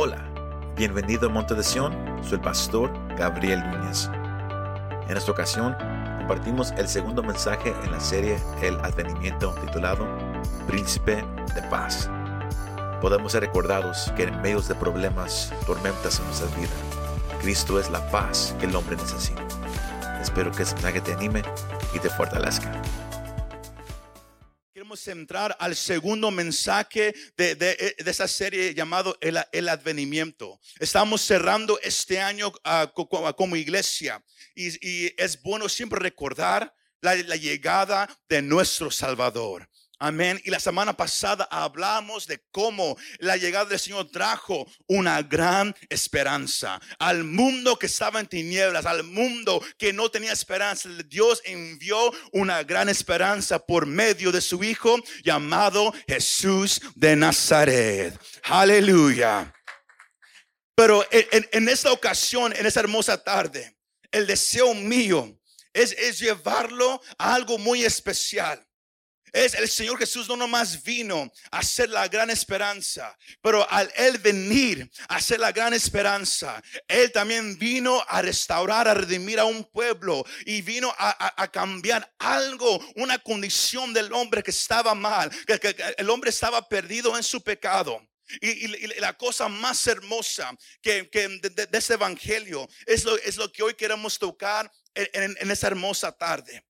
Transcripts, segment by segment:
Hola, bienvenido a Monte de Sion, soy el pastor Gabriel Núñez. En esta ocasión compartimos el segundo mensaje en la serie El Advenimiento titulado Príncipe de Paz. Podemos ser recordados que en medio de problemas, tormentas en nuestra vida, Cristo es la paz que el hombre necesita. Espero que este mensaje te anime y te fortalezca. Entrar al segundo mensaje de, de, de esta serie llamado el, Advenimiento. Estamos cerrando este año uh, como, iglesia y, es bueno siempre recordar la llegada de nuestro Salvador. Amén. Y la semana pasada hablamos de cómo la llegada del Señor trajo una gran esperanza al mundo que estaba en tinieblas, al mundo que no tenía esperanza. Dios envió una gran esperanza por medio de su Hijo llamado Jesús de Nazaret. Aleluya. Pero en, esta ocasión, en esta hermosa tarde, el deseo mío es llevarlo a algo muy especial. Es el Señor Jesús no nomás vino a ser la gran esperanza, pero al Él venir a ser la gran esperanza, Él también vino a restaurar, a redimir a un pueblo y vino a, a, cambiar algo, una condición del hombre que estaba mal, que, el hombre estaba perdido en su pecado. Y, la cosa más hermosa que, que de, de, de, este evangelio es lo, es lo que hoy queremos tocar en, en, en esta hermosa tarde.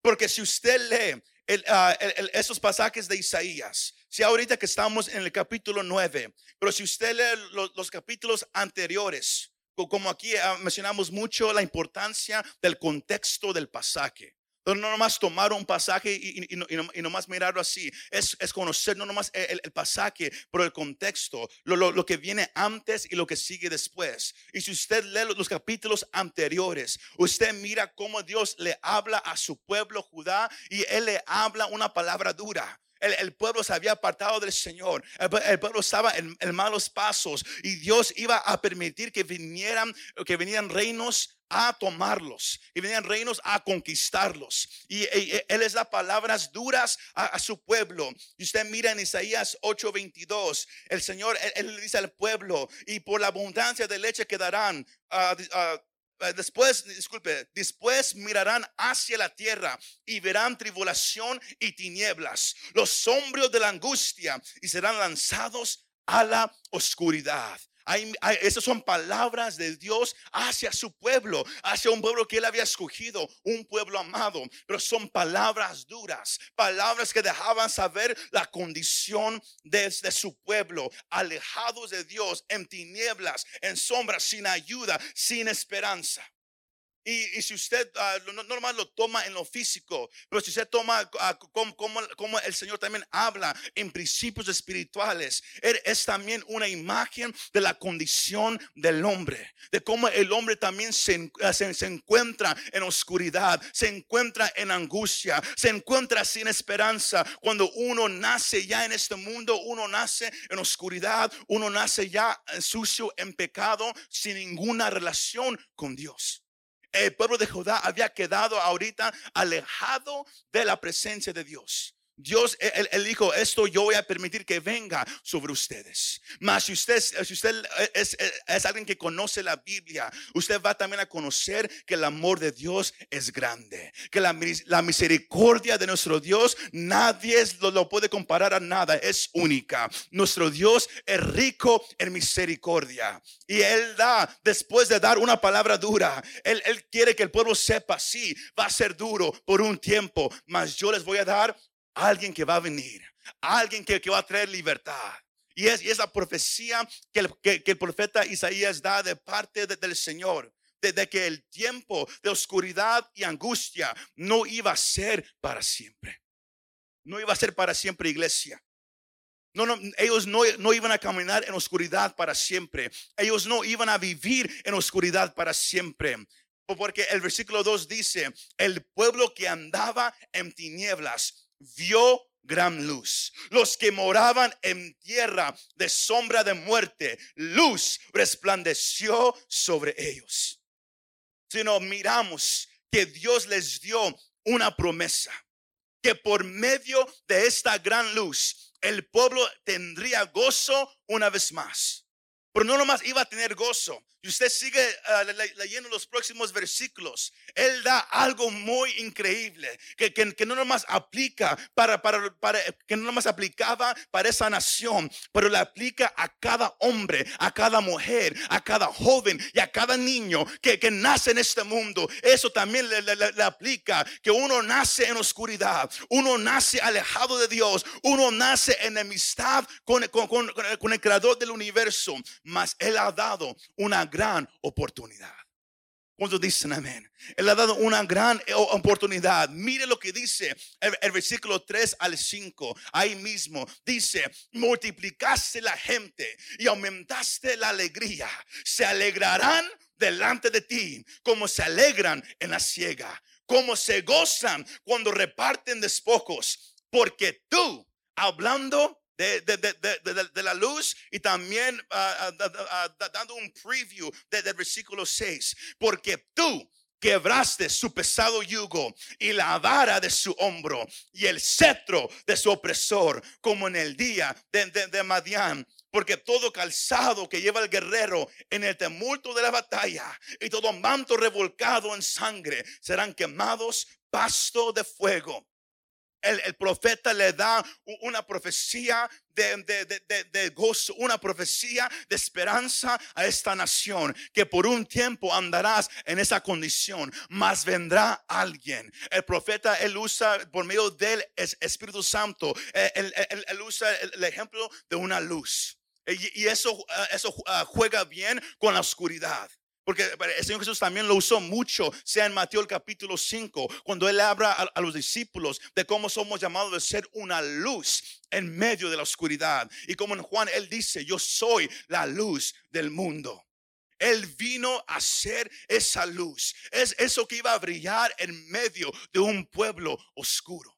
Porque si usted lee el, esos pasajes de Isaías. Si ahorita que estamos en el capítulo 9, pero si usted lee los, los capítulos anteriores, como aquí uh, mencionamos mucho la importancia del contexto del pasaje. No nomás tomar un pasaje y, y, y, y nomás mirarlo así. Es, es conocer no nomás el, el, pasaje, pero el contexto, lo, lo, lo, que viene antes y lo que sigue después. Y si usted lee los, los, capítulos anteriores, usted mira cómo Dios le habla a su pueblo Judá y Él le habla una palabra dura. El, el, pueblo se había apartado del Señor. El, el pueblo estaba en, en, malos pasos y Dios iba a permitir que vinieran, que vinieran reinos a tomarlos y venían reinos a conquistarlos. Y, él les da palabras duras a, su pueblo. Y usted mira en Isaías 8:22, el Señor, él, él, dice al pueblo, y por la abundancia de leche quedarán. Uh, uh, después, disculpe, después mirarán hacia la tierra y verán tribulación y tinieblas, los sombrios de la angustia y serán lanzados a la oscuridad. Esas son palabras de Dios hacia su pueblo, hacia un pueblo que él había escogido, un pueblo amado. Pero son palabras duras, palabras que dejaban saber la condición de, de su pueblo, alejados de Dios, en tinieblas, en sombras, sin ayuda, sin esperanza. Y, si usted uh, no, normal lo toma en lo físico, pero si usted toma uh, como, como, como, el Señor también habla en principios espirituales, es también una imagen de la condición del hombre, de cómo el hombre también se, uh, se, se, encuentra en oscuridad, se encuentra en angustia, se encuentra sin esperanza. Cuando uno nace ya en este mundo, uno nace en oscuridad, uno nace ya sucio, en pecado, sin ninguna relación con Dios el pueblo de Judá había quedado ahorita alejado de la presencia de Dios. Dios, él, él, dijo, esto yo voy a permitir que venga sobre ustedes. Mas si usted, si usted es, es, es, alguien que conoce la Biblia, usted va también a conocer que el amor de Dios es grande. Que la, la misericordia de nuestro Dios, nadie lo, lo, puede comparar a nada, es única. Nuestro Dios es rico en misericordia. Y Él da, después de dar una palabra dura, Él, él quiere que el pueblo sepa, sí, va a ser duro por un tiempo, mas yo les voy a dar alguien que va a venir, alguien que, que va a traer libertad. Y es y esa profecía que el, que, el, profeta Isaías da de parte de, del Señor, de, de, que el tiempo de oscuridad y angustia no iba a ser para siempre. No iba a ser para siempre, iglesia. No, no, ellos no, no iban a caminar en oscuridad para siempre. Ellos no iban a vivir en oscuridad para siempre. Porque el versículo 2 dice, el pueblo que andaba en tinieblas vio gran luz. Los que moraban en tierra de sombra de muerte, luz resplandeció sobre ellos. Si no miramos que Dios les dio una promesa, que por medio de esta gran luz el pueblo tendría gozo una vez más. Pero no nomás iba a tener gozo. Y usted sigue uh, leyendo los próximos versículos. Él da algo muy increíble que, que, que no nomás aplica para, para, para, que no nomás aplicaba para esa nación, pero le aplica a cada hombre, a cada mujer, a cada joven y a cada niño que, que nace en este mundo. Eso también le, le, le aplica que uno nace en oscuridad, uno nace alejado de Dios, uno nace en enemistad con, con, con, con el creador del universo mas Él ha dado una gran oportunidad. Cuando dicen amén? Él ha dado una gran oportunidad. Mire lo que dice el, versículo 3 al 5. Ahí mismo dice, multiplicaste la gente y aumentaste la alegría. Se alegrarán delante de ti como se alegran en la ciega, como se gozan cuando reparten despojos. Porque tú, hablando de, la luz y también ah, ah, ah, dando un preview del versículo 6. Porque tú quebraste su pesado yugo y la vara de su hombro y el cetro de su opresor, como en el día de, de, Madián. Porque todo calzado que lleva el guerrero en el tumulto de la batalla y todo manto revolcado en sangre serán quemados pasto de fuego el, profeta le da una profecía de, gozo, una profecía de esperanza a esta nación, que por un tiempo andarás en esa condición, mas vendrá alguien. El profeta, él usa por medio del Espíritu Santo, eh, él, usa el, ejemplo de una luz. Y, eso, eh, eso ah, juega bien con la oscuridad. Porque el Señor Jesús también lo usó mucho, sea en Mateo el capítulo 5, cuando Él habla a, los discípulos de cómo somos llamados de ser una luz en medio de la oscuridad. Y como en Juan Él dice, yo soy la luz del mundo. Él vino a ser esa luz. Es eso que iba a brillar en medio de un pueblo oscuro.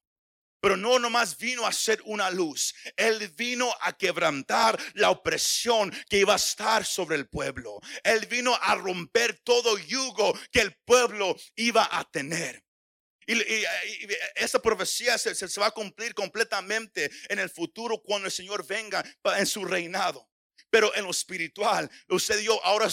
Pero no nomás vino a ser una luz, Él vino a quebrantar la opresión que iba a estar sobre el pueblo. Él vino a romper todo yugo que el pueblo iba a tener. Y, esa profecía se, va a cumplir completamente en el futuro cuando el Señor venga en su reinado. Pero en lo espiritual, usted y yo ahora,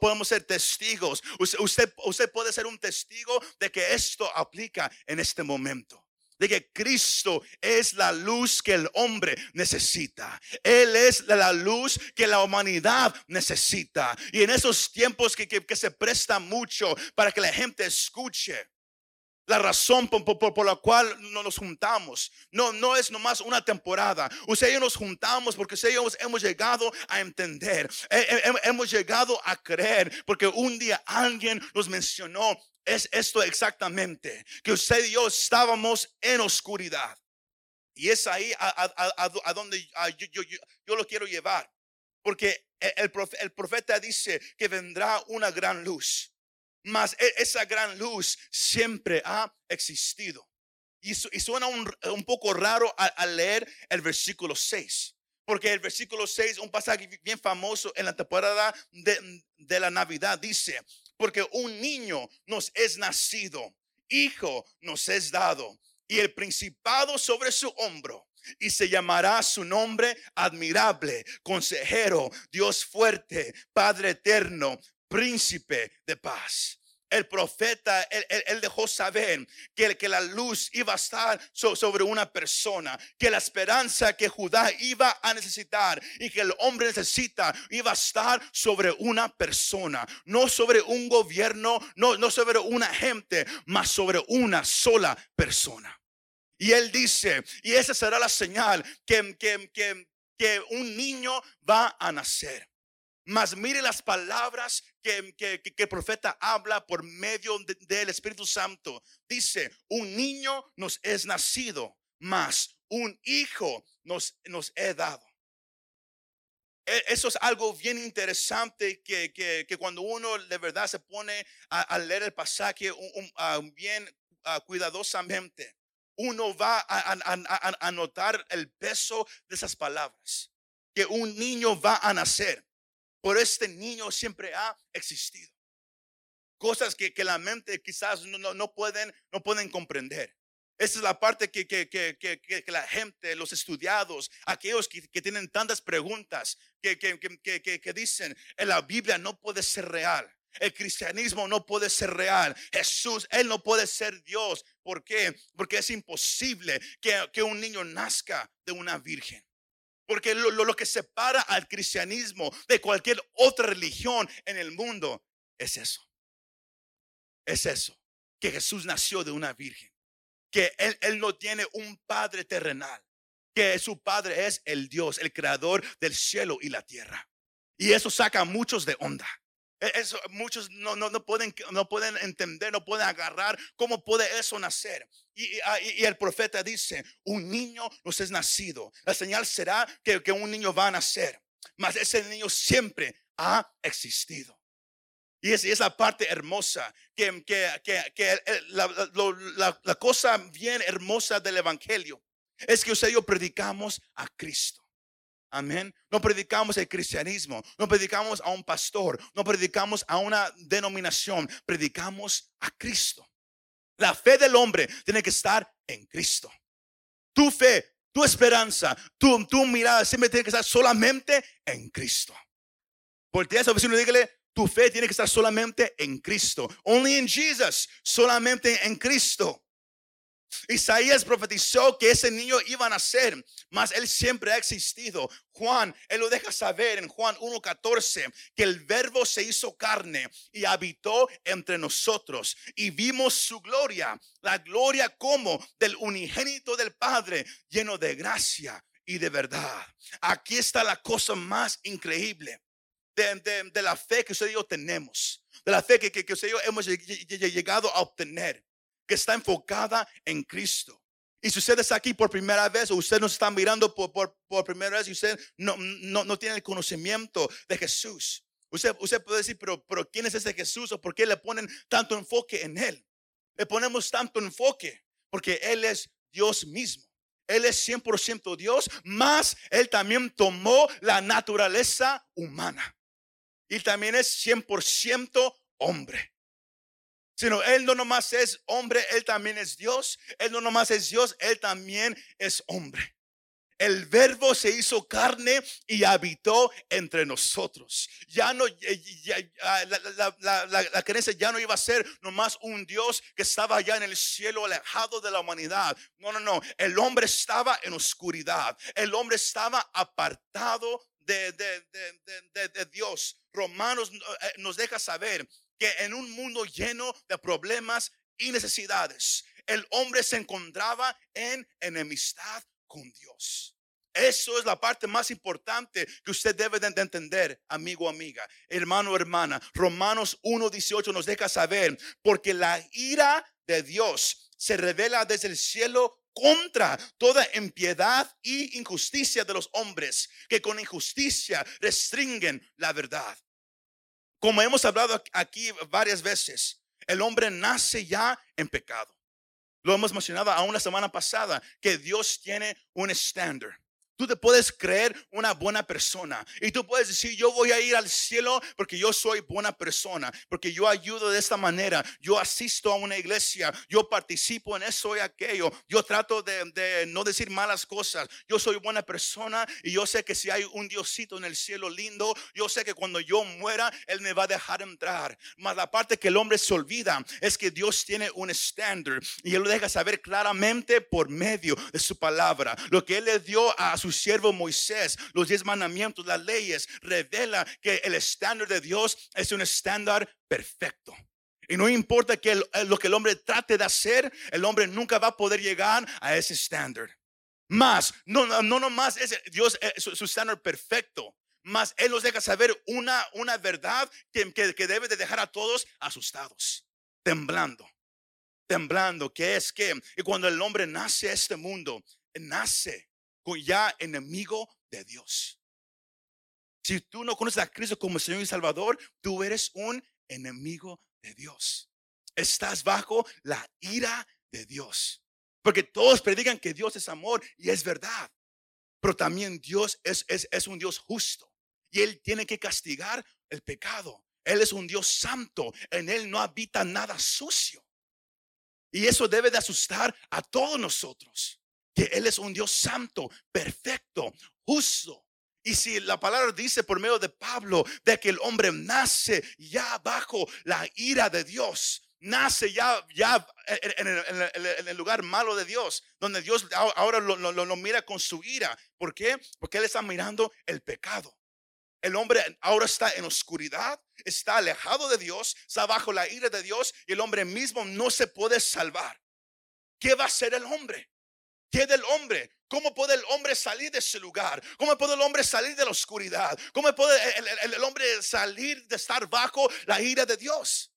podemos ser testigos. usted puede ser un testigo de que esto aplica en este momento de que Cristo es la luz que el hombre necesita. Él es la luz que la humanidad necesita. Y en esos tiempos que, se presta mucho para que la gente escuche. La razón por, por, la cual nos juntamos no, no es nomás una temporada. Usted nos juntamos porque usted y hemos llegado a entender, hemos llegado a creer, porque un día alguien nos mencionó es esto exactamente, que usted y yo estábamos en oscuridad. Y es ahí a, donde yo, lo quiero llevar. Porque e, el, profeta dice que vendrá una gran luz. Mas e, esa gran luz siempre ha existido. Y, suena un, poco raro al, leer el versículo 6. Porque el versículo 6, un pasaje bien famoso en la temporada de la Navidad, dice, porque un niño nos es nacido, hijo nos es dado, y el principado sobre su hombro. Y se llamará su nombre admirable, consejero, Dios fuerte, Padre eterno, príncipe de paz el profeta, él, dejó saber que, que, la luz iba a estar sobre una persona, que la esperanza que Judá iba a necesitar y que el hombre necesita iba a estar sobre una persona, no sobre un gobierno, no, no sobre una gente, mas sobre una sola persona. Y él dice, y esa será la señal que, que, que, que un niño va a nacer. Mas mire las palabras que, el profeta habla por medio del Espíritu Santo. Dice, un niño nos es nacido, mas un hijo nos, nos he dado. E, eso es algo bien interesante que, que, cuando uno de verdad se pone a, leer el pasaje bien cuidadosamente, uno va a, notar el peso de esas palabras. Que un niño va a nacer. Por este niño siempre ha existido. Cosas que, que la mente quizás no, no, pueden, no pueden comprender. Esa es la parte que, que, que, que, la gente, los estudiados, aquellos que, tienen tantas preguntas, que, que, dicen, en la Biblia no puede ser real. El cristianismo no puede ser real. Jesús, Él no puede ser Dios. ¿Por qué? Porque es imposible que, un niño nazca de una virgen. Porque lo, lo, que separa al cristianismo de cualquier otra religión en el mundo es eso. Es eso. Que Jesús nació de una virgen. Que él, él no tiene un padre terrenal. Que su padre es el Dios, el creador del cielo y la tierra. Y eso saca a muchos de onda. E, eso, muchos no, no, no, pueden, no pueden entender, no pueden agarrar cómo puede eso nacer. Y, ah, y, el profeta dice, un niño nos es nacido. La señal será que, que un niño va a nacer. Mas ese niño siempre ha existido. Y es, es la parte hermosa, que, que, que, la, la, la, cosa bien hermosa del Evangelio es que usted y yo predicamos a Cristo. Amén. No predicamos el cristianismo, no predicamos a un pastor, no predicamos a una denominación, predicamos a Cristo. La fe del hombre tiene que estar en Cristo. Tu fe, tu esperanza, tu, mirada siempre tiene que estar solamente en Cristo. Porque eso vecino dígale, tu fe tiene que estar solamente en Cristo. Only in Jesus, solamente en Cristo. Isaías profetizó que ese niño iba a nacer, mas él siempre ha existido. Juan, él lo deja saber en Juan 1.14, que el verbo se hizo carne y habitó entre nosotros y vimos su gloria, la gloria como del unigénito del Padre, lleno de gracia y de verdad. Aquí está la cosa más increíble. De, la fe que usted y yo tenemos, de la fe que, que, que usted y yo hemos llegado a obtener que está enfocada en Cristo. Y si usted está aquí por primera vez o usted nos está mirando por, por, primera vez y usted no, no, no, tiene el conocimiento de Jesús, usted, usted puede decir, pero, pero ¿quién es ese Jesús o por qué le ponen tanto enfoque en Él? Le ponemos tanto enfoque porque Él es Dios mismo. Él es 100% Dios, más Él también tomó la naturaleza humana. Y también es 100% hombre sino Él no nomás es hombre, Él también es Dios. Él no nomás es Dios, Él también es hombre. El verbo se hizo carne y habitó entre nosotros. Ya no, ah, la, la, creencia ya no iba a ser nomás un Dios que estaba allá en el cielo alejado de la humanidad. No, no, no. El hombre estaba en oscuridad. El hombre estaba apartado de, de, de Dios. Romanos eh, nos deja saber que en un mundo lleno de problemas y necesidades, el hombre se encontraba en enemistad con Dios. Eso es la parte más importante que usted debe de entender, amigo, amiga, hermano, hermana. Romanos 1.18 nos deja saber, porque la ira de Dios se revela desde el cielo contra toda impiedad y injusticia de los hombres que con injusticia restringen la verdad. Como hemos hablado aquí varias veces, el hombre nace ya en pecado. Lo hemos mencionado aún la semana pasada, que Dios tiene un estándar. Tú te puedes creer una buena persona y tú puedes decir, yo voy a ir al cielo porque yo soy buena persona, porque yo ayudo de esta manera, yo asisto a una iglesia, yo participo en eso y aquello, yo trato de, no decir malas cosas, yo soy buena persona y yo sé que si hay un Diosito en el cielo lindo, yo sé que cuando yo muera, Él me va a dejar entrar. Mas la parte que el hombre se olvida es que Dios tiene un estándar y Él lo deja saber claramente por medio de su palabra. Lo que Él le dio a su su siervo Moisés, los diez mandamientos, las leyes, revela que el estándar de Dios es un estándar perfecto. Y no importa que lo que el hombre trate de hacer, el hombre nunca va a poder llegar a ese estándar. Más, no, no, no más es Dios su, estándar perfecto. Más Él nos deja saber una, una verdad que, que, que debe de dejar a todos asustados, temblando temblando, que es que y cuando el hombre nace a este mundo, nace ya enemigo de Dios. Si tú no conoces a Cristo como Señor y Salvador, tú eres un enemigo de Dios. Estás bajo la ira de Dios. Porque todos predican que Dios es amor y es verdad. Pero también Dios es, es, es un Dios justo. Y Él tiene que castigar el pecado. Él es un Dios santo. En Él no habita nada sucio. Y eso debe de asustar a todos nosotros, que Él es un Dios santo, perfecto, justo. Y si la palabra dice por medio de Pablo de que el hombre nace ya bajo la ira de Dios, nace ya, ya en, el, lugar malo de Dios, donde Dios ahora lo, lo, mira con su ira. ¿Por qué? Porque Él está mirando el pecado. El hombre ahora está en oscuridad, está alejado de Dios, está bajo la ira de Dios y el hombre mismo no se puede salvar. ¿Qué va a hacer el hombre? ¿Qué del hombre? ¿Cómo puede el hombre salir de ese lugar? ¿Cómo puede el hombre salir de la oscuridad? ¿Cómo puede el, hombre salir de estar bajo la ira de Dios?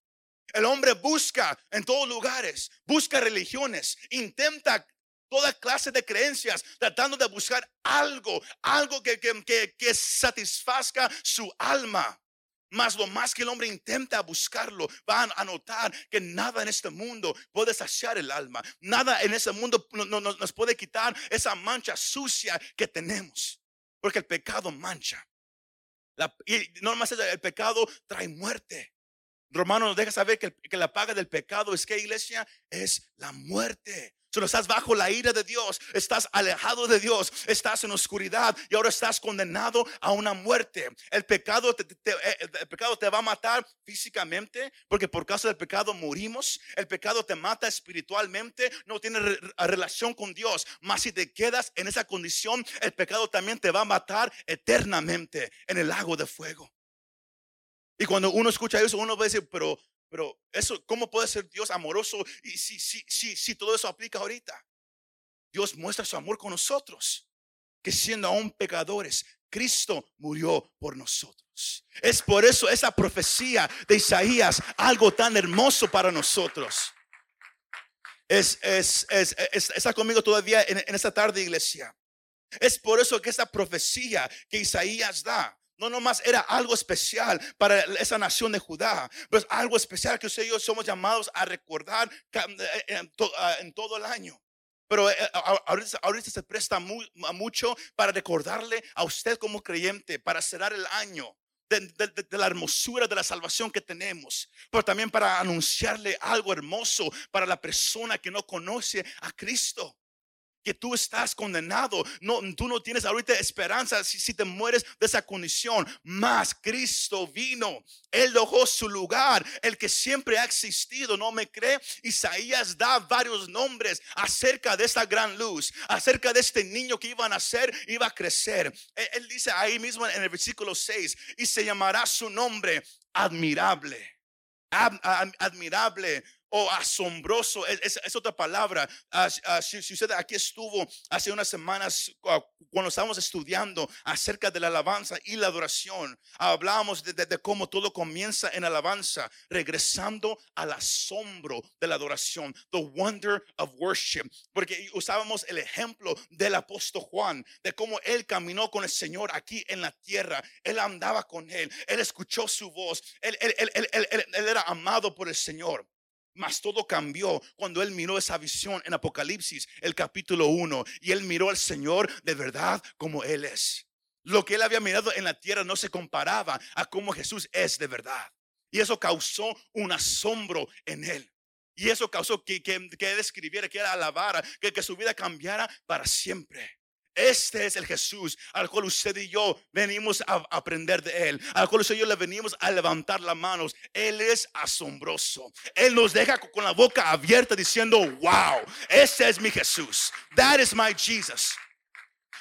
El hombre busca en todos lugares, busca religiones, intenta toda clase de creencias, tratando de buscar algo, algo que, que, que satisfazca su alma. Mas lo más que el hombre intenta buscarlo, van a notar que nada en este mundo puede saciar el alma. Nada en ese mundo no, nos puede quitar esa mancha sucia que tenemos. Porque el pecado mancha. y no más el pecado trae muerte. Romano nos deja saber que la paga del pecado es que iglesia es la muerte. Si no estás bajo la ira de Dios, estás alejado de Dios, estás en oscuridad y ahora estás condenado a una muerte. El pecado te, eh, el pecado te va a matar físicamente, porque por causa del pecado morimos. El pecado te mata espiritualmente, no tiene relación con Dios. Mas si te quedas en esa condición, el pecado también te va a matar eternamente en el lago de fuego. Y cuando uno escucha eso, uno va a decir, pero pero eso, ¿cómo puede ser Dios amoroso? Y si, si, si, si todo eso aplica ahorita, Dios muestra su amor con nosotros, que siendo aún pecadores, Cristo murió por nosotros. Es por eso esa profecía de Isaías, algo tan hermoso para nosotros. Es, es, es, está conmigo todavía en, en esta tarde, iglesia. Es por eso que esa profecía que Isaías da, no nomás era algo especial para esa nación de Judá, pero es algo especial que usted y yo somos llamados a recordar eh, eh, ah, en todo el año. Pero eh, ahorita, se presta mucho para recordarle a usted como creyente, para cerrar el año. De, de, la hermosura de la salvación que tenemos, pero también para anunciarle algo hermoso para la persona que no conoce a Cristo que tú estás condenado. No, tú no tienes ahorita esperanza si, si te mueres de esa condición. Mas Cristo vino. Él dejó su lugar, el que siempre ha existido. ¿No me cree? Isaías da varios nombres acerca de esta gran luz, acerca de este niño que iba a nacer, iba a crecer. Él, él dice ahí mismo en el versículo 6, y se llamará su nombre admirable. admirable o asombroso, es, otra palabra. Ah, ah, si, usted aquí estuvo hace unas semanas ah, cuando estábamos estudiando acerca de la alabanza y la adoración, hablábamos de, cómo todo comienza en alabanza, regresando al asombro de la adoración, the wonder of worship, porque usábamos el ejemplo del apóstol Juan, de cómo él caminó con el Señor aquí en la tierra, él andaba con él, él escuchó su voz, él era amado por el Señor. Mas todo cambió cuando él miró esa visión en Apocalipsis, el capítulo 1, y él miró al Señor de verdad como él es. Lo que él había mirado en la tierra no se comparaba a cómo Jesús es de verdad. Y eso causó un asombro en él. Y eso causó que, que, que él escribiera, que él alabara, que, que su vida cambiara para siempre. Este es el Jesús al cual usted y yo venimos a aprender de Él, al cual usted y yo le venimos a levantar las manos. Él es asombroso. Él nos deja con la boca abierta diciendo, wow, este es mi Jesús. That is my Jesus.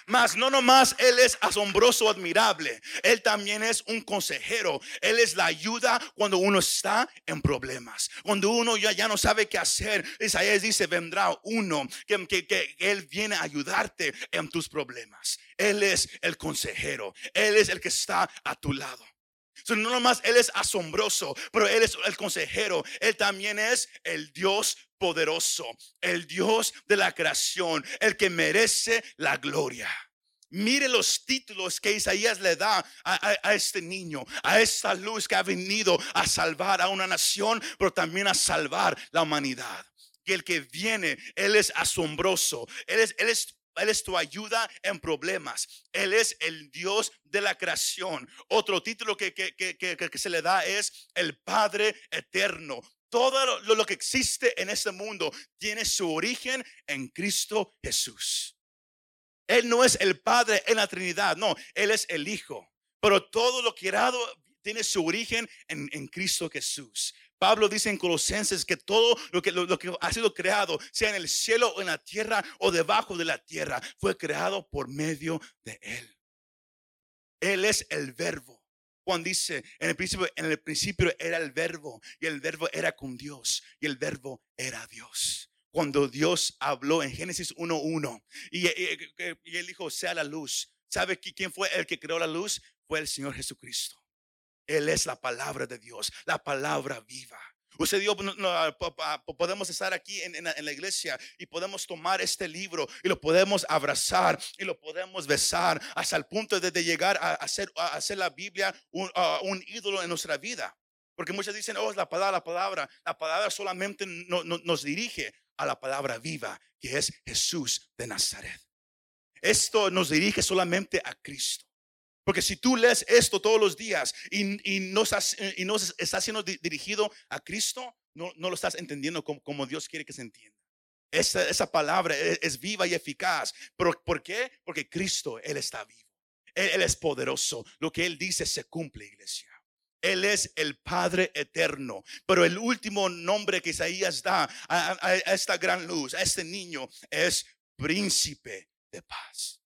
Mas no nomás Él es asombroso, admirable. Él también es un consejero. Él es la ayuda cuando uno está en problemas. Cuando uno ya, ya no sabe qué hacer. Isaías dice, vendrá uno que, que, que Él viene a ayudarte en tus problemas. Él es el consejero. Él es el que está a tu lado. No nomás Él es asombroso, pero Él es el consejero. Él también es el Dios poderoso, el Dios de la creación, el que merece la gloria. Mire los títulos que Isaías le da a, este niño, a esta luz que ha venido a salvar a una nación, pero también a salvar la humanidad. El que viene, Él es asombroso, Él es, Él es él es tu ayuda en problemas. Él es el Dios de la creación. Otro título que, que, que, que, se le da es el Padre eterno. Todo lo, lo que existe en este mundo tiene su origen en Cristo Jesús. Él no es el Padre en la Trinidad, no, Él es el Hijo. Pero todo lo creado tiene su origen en, en Cristo Jesús. Pablo dice en Colosenses que todo lo que, lo, que ha sido creado, sea en el cielo o en la tierra o debajo de la tierra, fue creado por medio de Él. Él es el verbo. Juan dice, en el principio, en el principio era el verbo y el verbo era con Dios y el verbo era Dios. Cuando Dios habló en Génesis 1.1 y, y, y él dijo, sea la luz. ¿Sabe quién fue el que creó la luz? Fue el Señor Jesucristo. Él es la palabra de Dios, la palabra viva. Usted dijo, podemos estar aquí en, la iglesia y podemos tomar este libro y lo podemos abrazar y lo podemos besar hasta el punto de, llegar a hacer, la Biblia un, un, ídolo en nuestra vida. Porque muchos dicen, oh, la palabra, la palabra, la palabra solamente nos dirige a la palabra viva, que es Jesús de Nazaret. Esto nos dirige solamente a Cristo. Porque si tú lees esto todos los días y, y no, estás, y no está siendo dirigido a Cristo, no, no lo estás entendiendo como, Dios quiere que se entienda. Esa, esa palabra es, es, viva y eficaz. ¿Pero por qué? Porque Cristo, Él está vivo. Él, él es poderoso. Lo que Él dice se cumple, iglesia. Él es el Padre eterno. Pero el último nombre que Isaías da a, a, esta gran luz, a este niño, es príncipe de paz.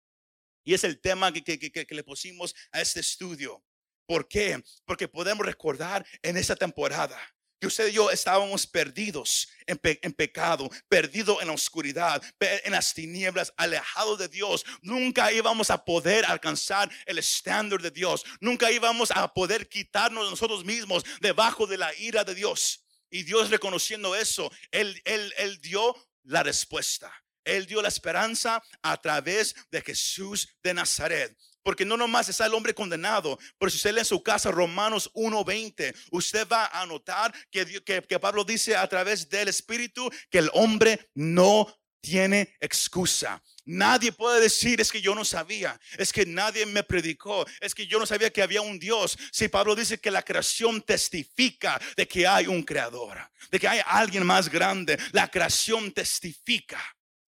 Y es el tema que, le pusimos a este estudio. ¿Por qué? Porque podemos recordar en esta temporada que usted y yo estábamos perdidos en, en, pecado, perdidos en la oscuridad, en las tinieblas, alejados de Dios. Nunca íbamos a poder alcanzar el estándar de Dios. Nunca íbamos a poder quitarnos nosotros mismos debajo de la ira de Dios. Y Dios reconociendo eso, Él, él, él dio la respuesta. Él dio la esperanza a través de Jesús de Nazaret. Porque no nomás está el hombre condenado, pero si usted lee en su casa Romanos 1:20, usted va a notar que, que, que Pablo dice a través del Espíritu que el hombre no tiene excusa. Nadie puede decir es que yo no sabía, es que nadie me predicó, es que yo no sabía que había un Dios. Si Pablo dice que la creación testifica de que hay un creador, de que hay alguien más grande, la creación testifica.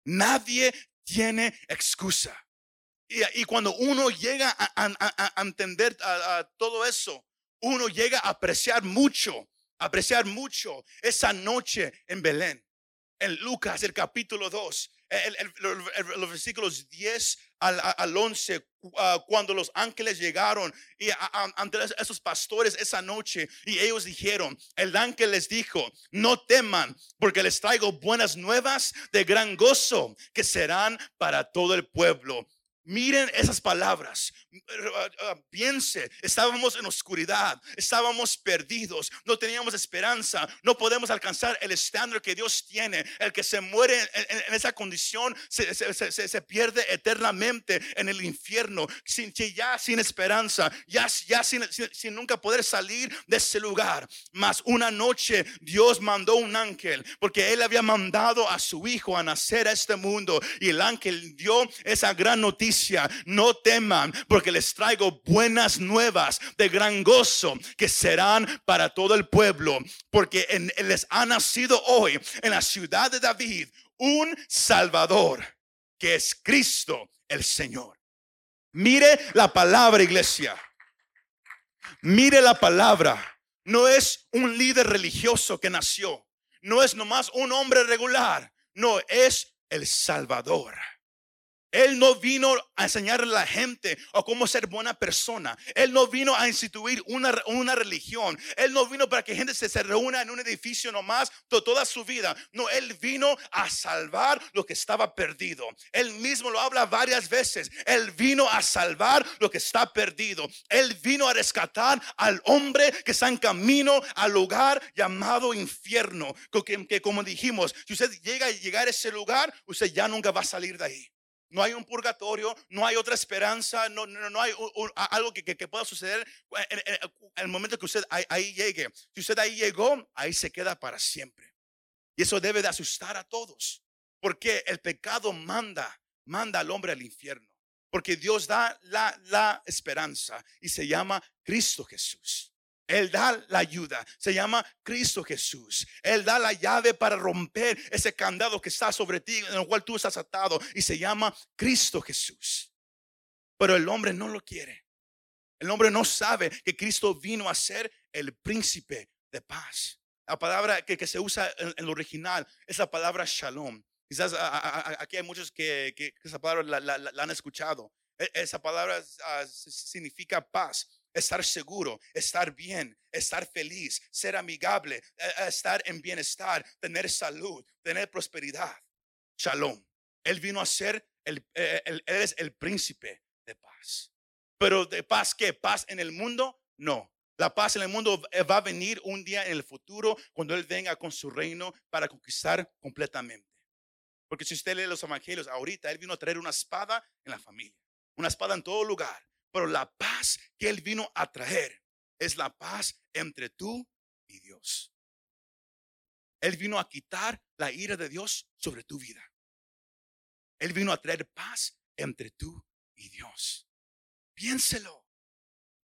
Nadie tiene excusa. Y, cuando uno llega a, entender todo eso, uno llega a apreciar mucho, apreciar mucho esa noche en Belén. En Lucas, el capítulo 2, los versículos 10 al, al 11, ah, cuando los ángeles llegaron y ante esos pastores esa noche y ellos dijeron, el ángel les dijo, no teman porque les traigo buenas nuevas de gran gozo que serán para todo el pueblo. Miren esas palabras. Piense, estábamos en oscuridad, estábamos perdidos, no teníamos esperanza, no podemos alcanzar el estándar que Dios tiene. El que se muere en, esa condición se, pierde eternamente en el infierno, sin, ya sin esperanza, ya, ya sin, sin, nunca poder salir de ese lugar. Mas una noche Dios mandó un ángel, porque Él había mandado a su hijo a nacer a este mundo, y el ángel dio esa gran noticia no teman, porque les traigo buenas nuevas de gran gozo que serán para todo el pueblo, porque les ha nacido hoy en la ciudad de David un Salvador, que es Cristo el Señor. Mire la palabra, iglesia. Mire la palabra. No es un líder religioso que nació. No es nomás un hombre regular. No, es el Salvador. Él no vino a enseñarle a la gente a cómo ser buena persona. Él no vino a instituir una, una religión. Él no vino para que gente se, reúna en un edificio nomás toda su vida. No, Él vino a salvar lo que estaba perdido. Él mismo lo habla varias veces. Él vino a salvar lo que está perdido. Él vino a rescatar al hombre que está en camino al lugar llamado infierno. Que como dijimos, si usted llega a llegar a ese lugar, usted ya nunca va a salir de ahí. No hay un purgatorio, no hay otra esperanza, no, no, hay algo que, que, pueda suceder en, el momento que usted ahí, llegue. Si usted ahí llegó, ahí se queda para siempre. Y eso debe de asustar a todos, porque el pecado manda, manda al hombre al infierno. Porque Dios da la, la esperanza y se llama Cristo Jesús. Él da la ayuda. Se llama Cristo Jesús. Él da la llave para romper ese candado que está sobre ti, en el cual tú estás atado. Y se llama Cristo Jesús. Pero el hombre no lo quiere. El hombre no sabe que Cristo vino a ser el príncipe de paz. La palabra que, se usa en, el original es la palabra shalom. Quizás aquí hay muchos que, esa palabra la, han escuchado. E, esa palabra ah, significa paz estar seguro, estar bien, estar feliz, ser amigable, e, e, estar en bienestar, tener salud, tener prosperidad. Shalom. Él vino a ser, el, e, él es el príncipe de paz. Pero de paz, ¿qué? ¿Paz en el mundo? No. La paz en el mundo eh, va a venir un día en el futuro cuando Él venga con su reino para conquistar completamente. Porque si usted lee los evangelios, ahorita Él vino a traer una espada en la familia, una espada en todo lugar. Pero la paz que Él vino a traer es la paz entre tú y Dios. Él vino a quitar la ira de Dios sobre tu vida. Él vino a traer paz entre tú y Dios. Piénselo.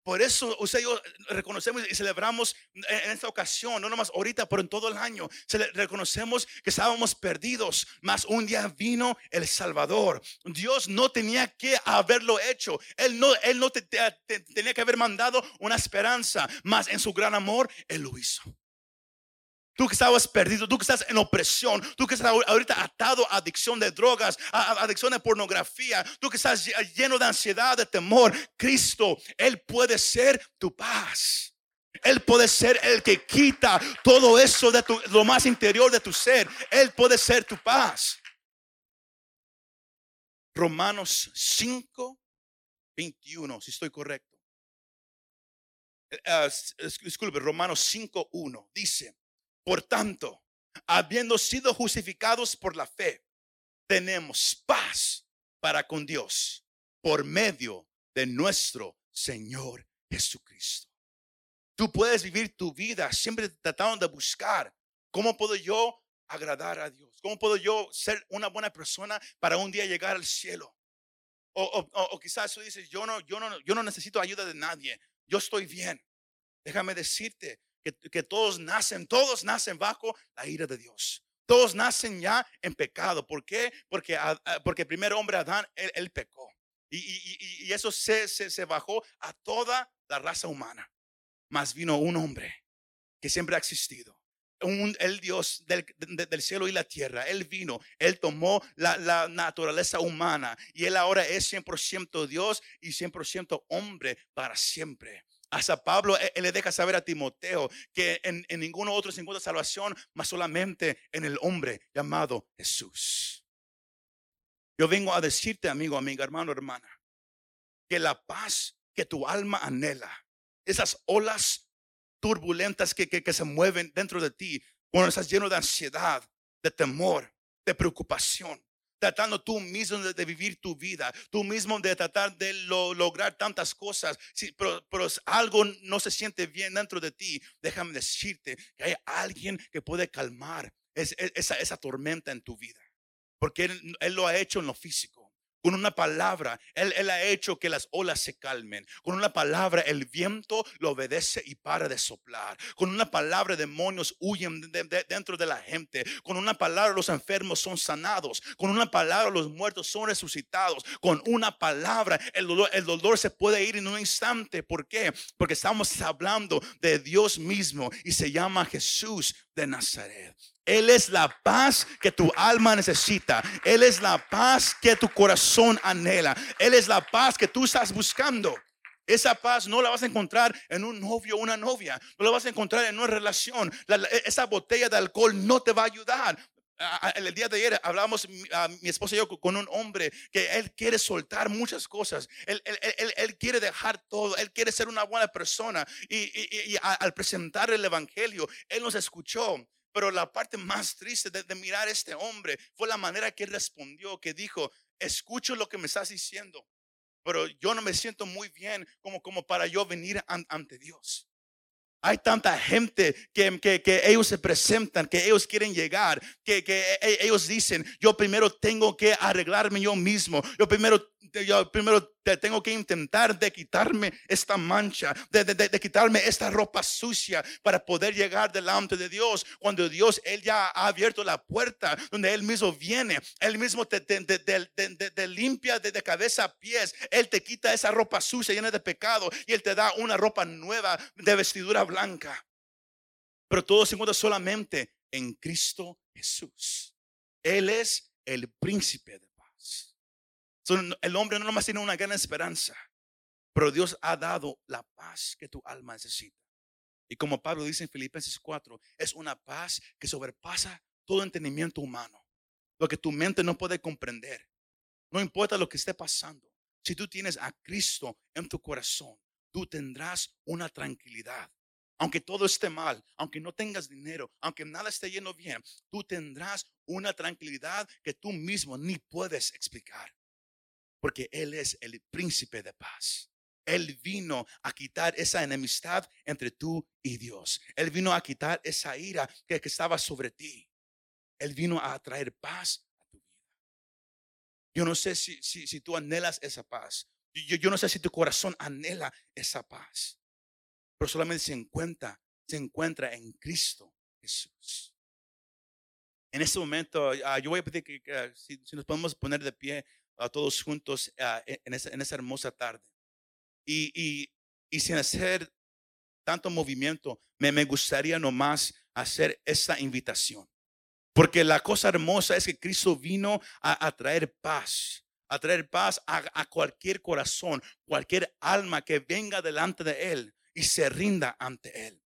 Por eso usted y yo reconocemos y celebramos en esta ocasión, no nomás ahorita, pero en todo el año. reconocemos que estábamos perdidos, mas un día vino el Salvador. Dios no tenía que haberlo hecho. Él no, él no tenía que haber mandado una esperanza, mas en su gran amor, Él lo hizo. Tú que estabas perdido, tú que estás en opresión, tú que estás ahorita atado a adicción de drogas, a adicción de pornografía, tú que estás lleno de ansiedad, de temor, Cristo, Él puede ser tu paz. Él puede ser el que quita todo eso de tu, lo más interior de tu ser. Él puede ser tu paz. Romanos 5, 21, si estoy correcto. Uh, disculpe, Romanos 5, 1 dice. Por tanto, habiendo sido justificados por la fe, tenemos paz para con Dios por medio de nuestro Señor Jesucristo. Tú puedes vivir tu vida siempre tratando de buscar cómo puedo yo agradar a Dios, cómo puedo yo ser una buena persona para un día llegar al cielo. O, quizás tú dices, yo no, yo, no, yo no necesito ayuda de nadie, yo estoy bien. Déjame decirte que, todos nacen, todos nacen bajo la ira de Dios. Todos nacen ya en pecado. ¿Por qué? Porque, porque el primer hombre, Adán, él, pecó. Y, eso se, se, bajó a toda la raza humana. Mas vino un hombre que siempre ha existido. Un, el Dios del, del, cielo y la tierra. Él vino, Él tomó la, la naturaleza humana y Él ahora es 100% Dios y 100% hombre para siempre. Hasta Pablo él, le deja saber a Timoteo que en, en ninguno otro se encuentra salvación, más solamente en el hombre llamado Jesús. Yo vengo a decirte, amigo, amiga, hermano, hermana, que la paz que tu alma anhela, esas olas turbulentas que, que, que se mueven dentro de ti, cuando estás lleno de ansiedad, de temor, de preocupación, tratando tú mismo de, vivir tu vida, tú mismo de tratar de lograr tantas cosas, pero, algo no se siente bien dentro de ti, déjame decirte que hay alguien que puede calmar esa, esa tormenta en tu vida, porque él lo ha hecho en lo físico. Con una palabra, él, ha hecho que las olas se calmen. Con una palabra, el viento lo obedece y para de soplar. Con una palabra, demonios huyen dentro de la gente. Con una palabra, los enfermos son sanados. Con una palabra, los muertos son resucitados. Con una palabra, el dolor, el dolor se puede ir en un instante. ¿Por qué? Porque estamos hablando de Dios mismo y se llama Jesús de Nazaret. Él es la paz que tu alma necesita. Él es la paz que tu corazón anhela. Él es la paz que tú estás buscando. Esa paz no la vas a encontrar en un novio o una novia. No la vas a encontrar en una relación. esa botella de alcohol no te va a ayudar. El día de ayer hablábamos a mi esposa y yo con un hombre que él quiere soltar muchas cosas. Él, él, quiere dejar todo. Él quiere ser una buena persona. Y, al presentar el evangelio, él nos escuchó. Pero la parte más triste de, mirar a este hombre fue la manera que él respondió, que dijo, escucho lo que me estás diciendo, pero yo no me siento muy bien como, para yo venir ante Dios. Hay tanta gente que, ellos se presentan, que ellos quieren llegar, que, que e, ellos dicen, yo primero tengo que arreglarme yo mismo, yo primero yo primero te tengo que intentar de quitarme esta mancha, de, de, de, quitarme esta ropa sucia para poder llegar delante de Dios. Cuando Dios, Él ya ha abierto la puerta donde Él mismo viene, Él mismo te, te limpia de, cabeza a pies, Él te quita esa ropa sucia llena de pecado y Él te da una ropa nueva de vestidura blanca. Pero todo se encuentra solamente en Cristo Jesús. Él es el príncipe de el hombre no nomás tiene una gran esperanza, pero Dios ha dado la paz que tu alma necesita. Y como Pablo dice en Filipenses 4, es una paz que sobrepasa todo entendimiento humano. Lo que tu mente no puede comprender. No importa lo que esté pasando. Si tú tienes a Cristo en tu corazón, tú tendrás una tranquilidad. Aunque todo esté mal, aunque no tengas dinero, aunque nada esté yendo bien, tú tendrás una tranquilidad que tú mismo ni puedes explicar porque Él es el príncipe de paz. Él vino a quitar esa enemistad entre tú y Dios. Él vino a quitar esa ira que, estaba sobre ti. Él vino a traer paz a tu vida. Yo no sé si, si, tú anhelas esa paz. Yo, yo, no sé si tu corazón anhela esa paz. Pero solamente se encuentra, se encuentra en Cristo Jesús. En este momento, ah, yo voy a pedir que, si, nos podemos poner de pie a todos juntos ah, e, en, esa, en, esa, hermosa tarde. Y, y, y, sin hacer tanto movimiento, me, me gustaría nomás hacer esta invitación. Porque la cosa hermosa es que Cristo vino a, traer paz, a traer paz a, a, cualquier corazón, cualquier alma que venga delante de Él y se rinda ante Él.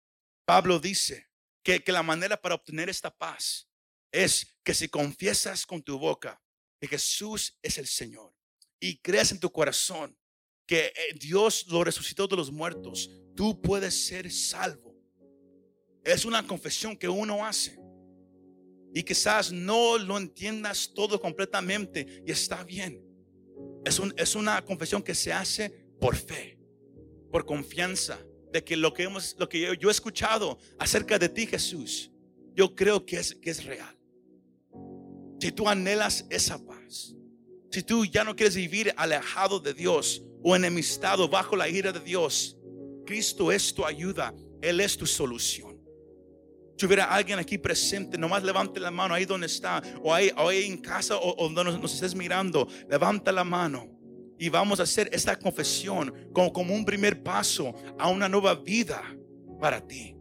Pablo dice que, que la manera para obtener esta paz es que si confiesas con tu boca que Jesús es el Señor y creas en tu corazón que eh, Dios lo resucitó de los muertos, tú puedes ser salvo. Es una confesión que uno hace. Y quizás no lo entiendas todo completamente y está bien. Es, un, es una confesión que se hace por fe, por confianza de que lo que, hemos, lo que yo, yo he escuchado acerca de ti, Jesús, yo creo que es, que es real. Si tú anhelas esa paz, si tú ya no quieres vivir alejado de Dios o enemistado bajo la ira de Dios, Cristo es tu ayuda, Él es tu solución. Si hubiera alguien aquí presente, nomás levante la mano ahí donde está, o ahí, en casa, o, donde nos, estés mirando, levanta la mano y vamos a hacer esta confesión como, como un primer paso a una nueva vida para ti.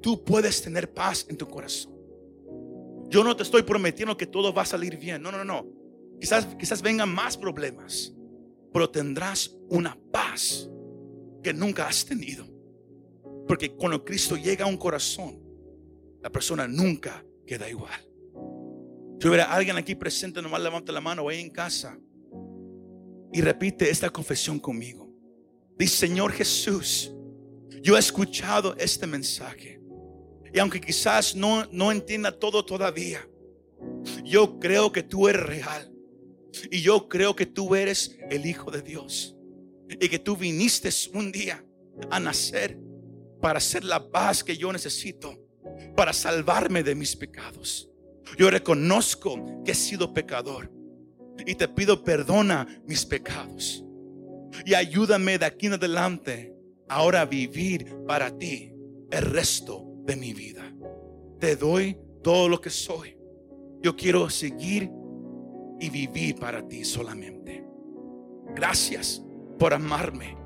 Tú puedes tener paz en tu corazón. Yo no te estoy prometiendo que todo va a salir bien. No, no, no. Quizás, quizás vengan más problemas, pero tendrás una paz que nunca has tenido. Porque cuando Cristo llega a un corazón, la persona nunca queda igual. Si hubiera alguien aquí presente, nomás levanta la mano ahí en casa y repite esta confesión conmigo. Dice, Señor Jesús, yo he escuchado este mensaje. Y aunque quizás no, no entienda todo todavía, yo creo que tú eres real. Y yo creo que tú eres el Hijo de Dios. Y que tú viniste un día a nacer para ser la paz que yo necesito, para salvarme de mis pecados. Yo reconozco que he sido pecador y te pido perdona mis pecados. Y ayúdame de aquí en adelante ahora a vivir para ti el resto de mi vida. Te doy todo lo que soy. Yo quiero seguir y vivir para ti solamente. Gracias por amarme,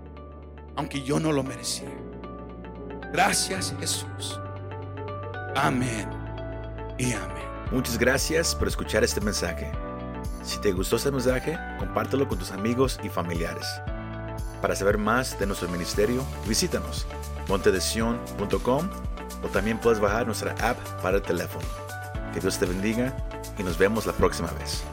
aunque yo no lo merecía. Gracias Jesús. Amén y amén. Muchas gracias por escuchar este mensaje. Si te gustó este mensaje, compártelo con tus amigos y familiares. Para saber más de nuestro ministerio, visítanos montedesion.com o también puedes bajar nuestra app para el teléfono. Que Dios te bendiga y nos vemos la próxima vez.